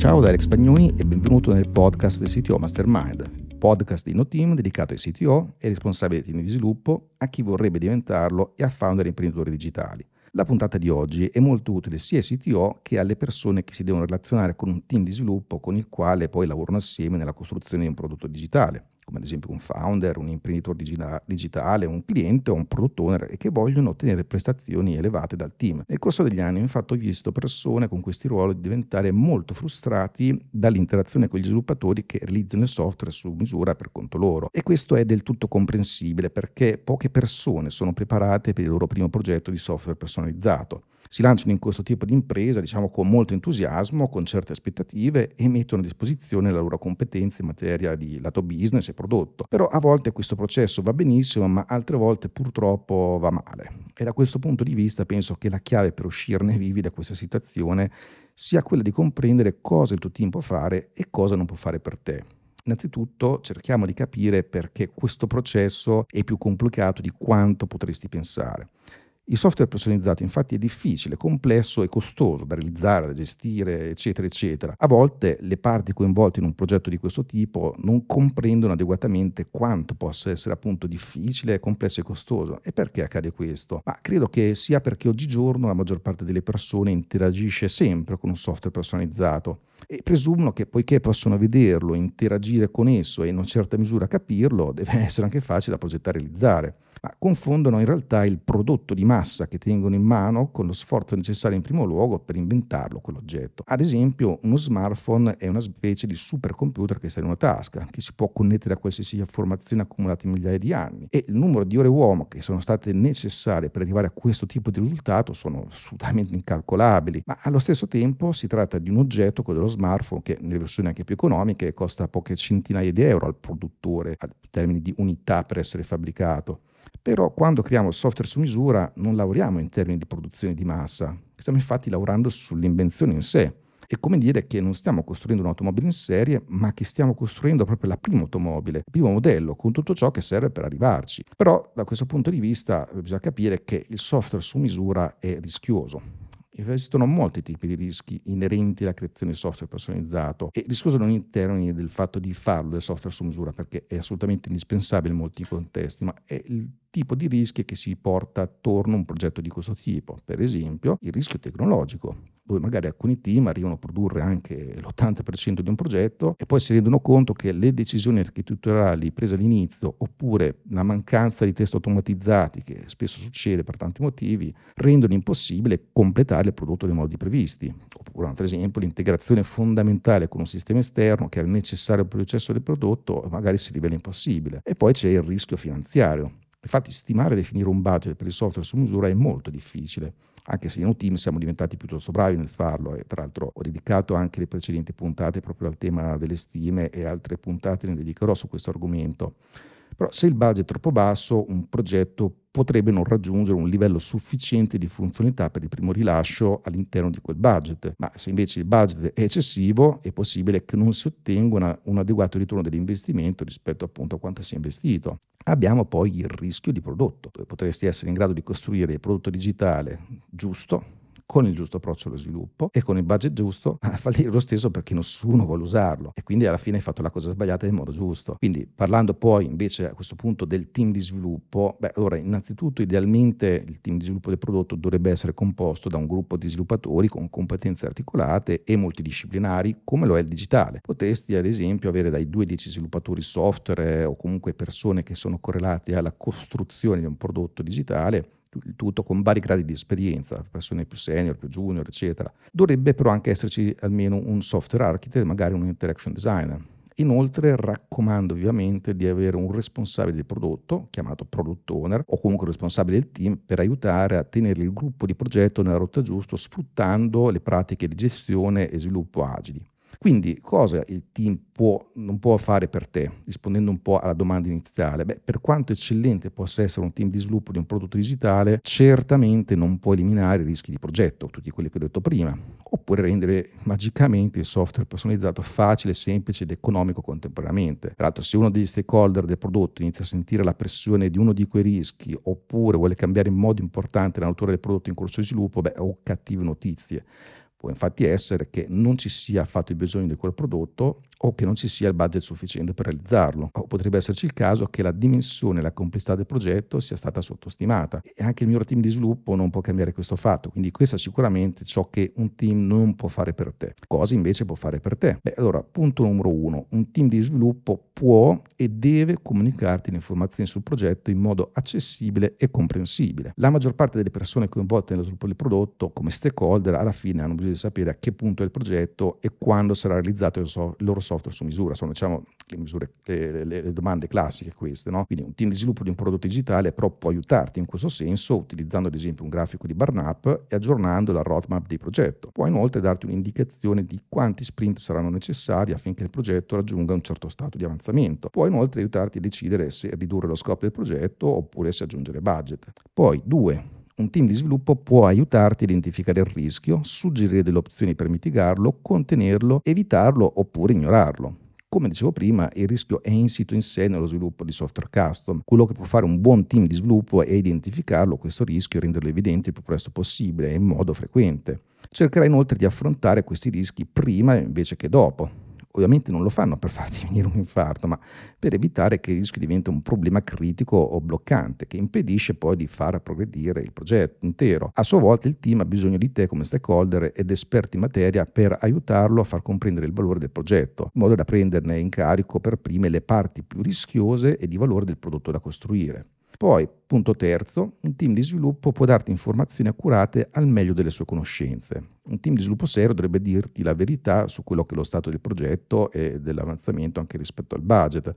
Ciao da Alex Pagnoni e benvenuto nel podcast del CTO Mastermind, podcast di NoTeam dedicato ai CTO e responsabili di sviluppo, a chi vorrebbe diventarlo e a founder e imprenditori digitali. La puntata di oggi è molto utile sia ai CTO che alle persone che si devono relazionare con un team di sviluppo con il quale poi lavorano assieme nella costruzione di un prodotto digitale come ad esempio un founder, un imprenditore digitale, un cliente o un product owner e che vogliono ottenere prestazioni elevate dal team. Nel corso degli anni infatti ho visto persone con questi ruoli diventare molto frustrati dall'interazione con gli sviluppatori che realizzano il software su misura per conto loro. E questo è del tutto comprensibile perché poche persone sono preparate per il loro primo progetto di software personalizzato si lanciano in questo tipo di impresa, diciamo con molto entusiasmo, con certe aspettative e mettono a disposizione la loro competenza in materia di lato business e prodotto. Però a volte questo processo va benissimo, ma altre volte purtroppo va male. E da questo punto di vista penso che la chiave per uscirne vivi da questa situazione sia quella di comprendere cosa il tuo team può fare e cosa non può fare per te. Innanzitutto cerchiamo di capire perché questo processo è più complicato di quanto potresti pensare. Il software personalizzato infatti è difficile, complesso e costoso da realizzare, da gestire, eccetera, eccetera. A volte le parti coinvolte in un progetto di questo tipo non comprendono adeguatamente quanto possa essere appunto difficile, complesso e costoso. E perché accade questo? Ma credo che sia perché oggigiorno la maggior parte delle persone interagisce sempre con un software personalizzato e presumono che poiché possono vederlo, interagire con esso e in una certa misura capirlo, deve essere anche facile da progettare e realizzare ma confondono in realtà il prodotto di massa che tengono in mano con lo sforzo necessario in primo luogo per inventarlo quell'oggetto. Ad esempio, uno smartphone è una specie di supercomputer che sta in una tasca, che si può connettere a qualsiasi informazione accumulata in migliaia di anni e il numero di ore uomo che sono state necessarie per arrivare a questo tipo di risultato sono assolutamente incalcolabili, ma allo stesso tempo si tratta di un oggetto, quello dello smartphone, che nelle versioni anche più economiche costa poche centinaia di euro al produttore in termini di unità per essere fabbricato. Però quando creiamo software su misura non lavoriamo in termini di produzione di massa, stiamo infatti lavorando sull'invenzione in sé. È come dire che non stiamo costruendo un'automobile in serie, ma che stiamo costruendo proprio la prima automobile, il primo modello, con tutto ciò che serve per arrivarci. Però da questo punto di vista bisogna capire che il software su misura è rischioso Esistono molti tipi di rischi inerenti alla creazione di software personalizzato e rischioso non in termini del fatto di farlo del software su misura perché è assolutamente indispensabile in molti contesti, ma è il tipo di rischi che si porta attorno a un progetto di questo tipo. Per esempio, il rischio tecnologico, dove magari alcuni team arrivano a produrre anche l'80% di un progetto e poi si rendono conto che le decisioni architetturali prese all'inizio oppure la mancanza di test automatizzati, che spesso succede per tanti motivi, rendono impossibile completare il prodotto nei modi previsti. Oppure, un altro esempio, l'integrazione fondamentale con un sistema esterno che era necessario per il processo del prodotto magari si rivela impossibile. E poi c'è il rischio finanziario Infatti stimare e definire un budget per il software su misura è molto difficile, anche se in team siamo diventati piuttosto bravi nel farlo e tra l'altro ho dedicato anche le precedenti puntate proprio al tema delle stime e altre puntate ne dedicherò su questo argomento. Però se il budget è troppo basso, un progetto potrebbe non raggiungere un livello sufficiente di funzionalità per il primo rilascio all'interno di quel budget. Ma se invece il budget è eccessivo, è possibile che non si ottenga una, un adeguato ritorno dell'investimento rispetto appunto a quanto si è investito. Abbiamo poi il rischio di prodotto, dove potresti essere in grado di costruire il prodotto digitale giusto, con il giusto approccio allo sviluppo e con il budget giusto a fallire lo stesso perché nessuno vuole usarlo e quindi alla fine hai fatto la cosa sbagliata nel modo giusto. Quindi parlando poi invece a questo punto del team di sviluppo, beh allora innanzitutto idealmente il team di sviluppo del prodotto dovrebbe essere composto da un gruppo di sviluppatori con competenze articolate e multidisciplinari come lo è il digitale. Potresti ad esempio avere dai 2 10 sviluppatori software o comunque persone che sono correlate alla costruzione di un prodotto digitale il tutto con vari gradi di esperienza, persone più senior, più junior, eccetera. Dovrebbe però anche esserci almeno un software architect, magari un interaction designer. Inoltre raccomando vivamente di avere un responsabile del prodotto, chiamato product owner, o comunque un responsabile del team, per aiutare a tenere il gruppo di progetto nella rotta giusta, sfruttando le pratiche di gestione e sviluppo agili. Quindi cosa il team può, non può fare per te, rispondendo un po' alla domanda iniziale? Beh, per quanto eccellente possa essere un team di sviluppo di un prodotto digitale, certamente non può eliminare i rischi di progetto, tutti quelli che ho detto prima, oppure rendere magicamente il software personalizzato facile, semplice ed economico contemporaneamente. Tra l'altro, se uno degli stakeholder del prodotto inizia a sentire la pressione di uno di quei rischi, oppure vuole cambiare in modo importante la natura del prodotto in corso di sviluppo, beh, ho cattive notizie Può infatti essere che non ci sia affatto il bisogno di quel prodotto o che non ci sia il budget sufficiente per realizzarlo. O potrebbe esserci il caso che la dimensione e la complessità del progetto sia stata sottostimata. E anche il miglior team di sviluppo non può cambiare questo fatto. Quindi questo è sicuramente ciò che un team non può fare per te. Cosa invece può fare per te? Beh, allora, punto numero uno. Un team di sviluppo può e deve comunicarti le informazioni sul progetto in modo accessibile e comprensibile. La maggior parte delle persone coinvolte nello sviluppo del prodotto, come stakeholder, alla fine hanno bisogno di sapere a che punto è il progetto e quando sarà realizzato il, so- il loro software su misura. Sono diciamo, le, misure, le, le, le, domande classiche queste. No? Quindi un team di sviluppo di un prodotto digitale però può aiutarti in questo senso utilizzando ad esempio un grafico di burn-up e aggiornando la roadmap del progetto. Può inoltre darti un'indicazione di quanti sprint saranno necessari affinché il progetto raggiunga un certo stato di avanzamento. Può inoltre aiutarti a decidere se ridurre lo scopo del progetto oppure se aggiungere budget. Poi, due, un team di sviluppo può aiutarti a identificare il rischio, suggerire delle opzioni per mitigarlo, contenerlo, evitarlo oppure ignorarlo. Come dicevo prima, il rischio è insito in sé nello sviluppo di software custom. Quello che può fare un buon team di sviluppo è identificarlo, questo rischio, e renderlo evidente il più presto possibile e in modo frequente. Cercherà inoltre di affrontare questi rischi prima invece che dopo ovviamente non lo fanno per farti venire un infarto, ma per evitare che il rischio diventi un problema critico o bloccante che impedisce poi di far progredire il progetto intero. A sua volta il team ha bisogno di te come stakeholder ed esperto in materia per aiutarlo a far comprendere il valore del progetto, in modo da prenderne in carico per prime le parti più rischiose e di valore del prodotto da costruire. Poi, punto terzo, un team di sviluppo può darti informazioni accurate al meglio delle sue conoscenze. Un team di sviluppo serio dovrebbe dirti la verità su quello che è lo stato del progetto e dell'avanzamento anche rispetto al budget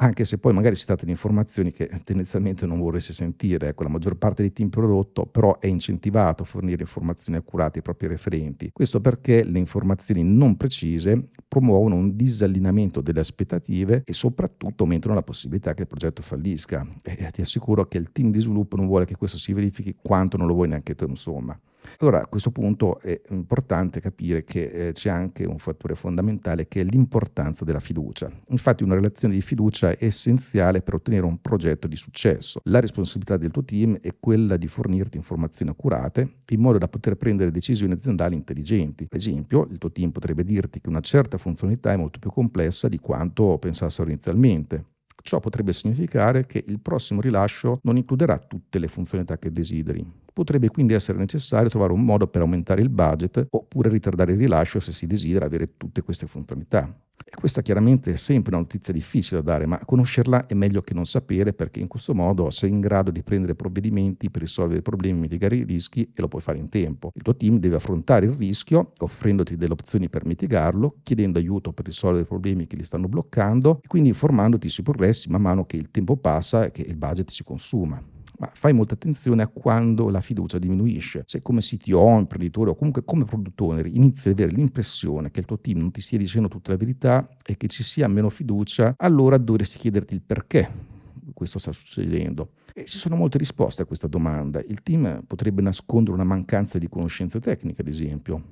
anche se poi magari si tratta di informazioni che tendenzialmente non vorresti sentire. Ecco, la maggior parte dei team prodotto però è incentivato a fornire informazioni accurate ai propri referenti. Questo perché le informazioni non precise promuovono un disallineamento delle aspettative e soprattutto aumentano la possibilità che il progetto fallisca. E ti assicuro che il team di sviluppo non vuole che questo si verifichi quanto non lo vuoi neanche tu, insomma. Allora a questo punto è importante capire che eh, c'è anche un fattore fondamentale che è l'importanza della fiducia. Infatti una relazione di fiducia è essenziale per ottenere un progetto di successo. La responsabilità del tuo team è quella di fornirti informazioni accurate in modo da poter prendere decisioni aziendali intelligenti. Per esempio, il tuo team potrebbe dirti che una certa funzionalità è molto più complessa di quanto pensassero inizialmente. Ciò potrebbe significare che il prossimo rilascio non includerà tutte le funzionalità che desideri. Potrebbe quindi essere necessario trovare un modo per aumentare il budget oppure ritardare il rilascio se si desidera avere tutte queste funzionalità. E questa chiaramente è sempre una notizia difficile da dare, ma conoscerla è meglio che non sapere perché in questo modo sei in grado di prendere provvedimenti per risolvere i problemi, mitigare i rischi e lo puoi fare in tempo. Il tuo team deve affrontare il rischio offrendoti delle opzioni per mitigarlo, chiedendo aiuto per risolvere i problemi che li stanno bloccando e quindi informandoti sui progressi man mano che il tempo passa e che il budget si consuma ma fai molta attenzione a quando la fiducia diminuisce. Se come CTO, imprenditore o comunque come produttore inizi ad avere l'impressione che il tuo team non ti stia dicendo tutta la verità e che ci sia meno fiducia, allora dovresti chiederti il perché questo sta succedendo. E ci sono molte risposte a questa domanda. Il team potrebbe nascondere una mancanza di conoscenze tecniche, ad esempio,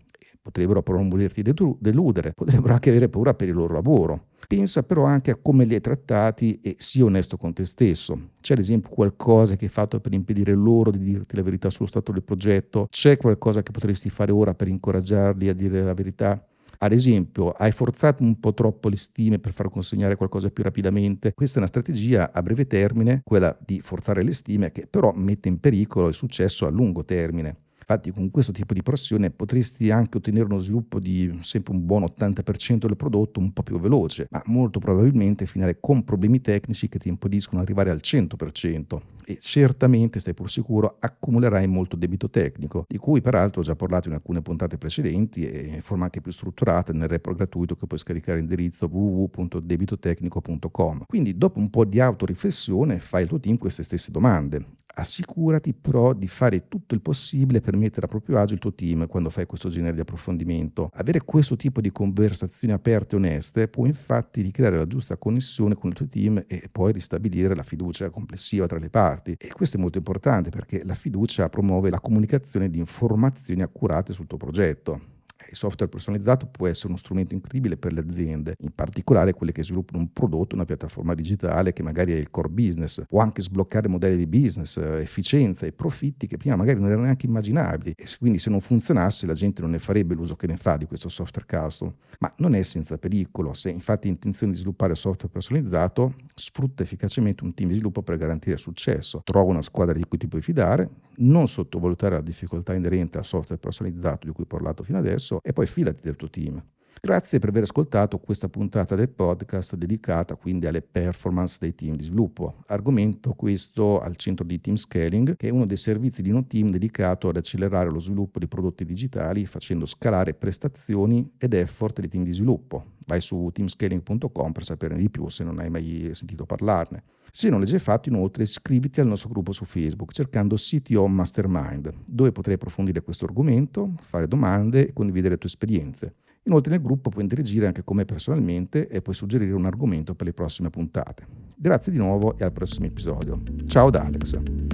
potrebbero però non volerti deludere, potrebbero anche avere paura per il loro lavoro. Pensa però anche a come li hai trattati e sii onesto con te stesso. C'è ad esempio qualcosa che hai fatto per impedire loro di dirti la verità sullo stato del progetto? C'è qualcosa che potresti fare ora per incoraggiarli a dire la verità? Ad esempio, hai forzato un po' troppo le stime per far consegnare qualcosa più rapidamente. Questa è una strategia a breve termine, quella di forzare le stime, che però mette in pericolo il successo a lungo termine. Infatti con questo tipo di pressione potresti anche ottenere uno sviluppo di sempre un buon 80% del prodotto un po' più veloce, ma molto probabilmente finire con problemi tecnici che ti impediscono di arrivare al 100% e certamente, stai pur sicuro, accumulerai molto debito tecnico, di cui peraltro ho già parlato in alcune puntate precedenti e in forma anche più strutturata nel report gratuito che puoi scaricare all'indirizzo www.debitotecnico.com. Quindi dopo un po' di autoriflessione fai il tuo team queste stesse domande assicurati però di fare tutto il possibile per mettere a proprio agio il tuo team quando fai questo genere di approfondimento. Avere questo tipo di conversazioni aperte e oneste può infatti ricreare la giusta connessione con il tuo team e poi ristabilire la fiducia complessiva tra le parti. E questo è molto importante perché la fiducia promuove la comunicazione di informazioni accurate sul tuo progetto Il software personalizzato può essere uno strumento incredibile per le aziende, in particolare quelle che sviluppano un prodotto, una piattaforma digitale che magari è il core business, può anche sbloccare modelli di business, eh, efficienza e profitti che prima magari non erano neanche immaginabili e quindi se non funzionasse la gente non ne farebbe l'uso che ne fa di questo software custom. Ma non è senza pericolo, se infatti hai intenzione di sviluppare software personalizzato, sfrutta efficacemente un team di sviluppo per garantire successo. Trova una squadra di cui ti puoi fidare, non sottovalutare la difficoltà inerente al software personalizzato di cui ho parlato fino adesso e poi fidati del tuo team. Grazie per aver ascoltato questa puntata del podcast dedicata quindi alle performance dei team di sviluppo. Argomento questo al centro di Team Scaling, che è uno dei servizi di No Team dedicato ad accelerare lo sviluppo di prodotti digitali facendo scalare prestazioni ed effort dei team di sviluppo. Vai su teamscaling.com per saperne di più se non hai mai sentito parlarne. Se non l'hai già fatto, inoltre, iscriviti al nostro gruppo su Facebook cercando CTO Mastermind, dove potrai approfondire questo argomento, fare domande e condividere le tue esperienze. Inoltre nel gruppo puoi interagire anche con me personalmente e puoi suggerire un argomento per le prossime puntate. Grazie di nuovo e al prossimo episodio. Ciao da Alex.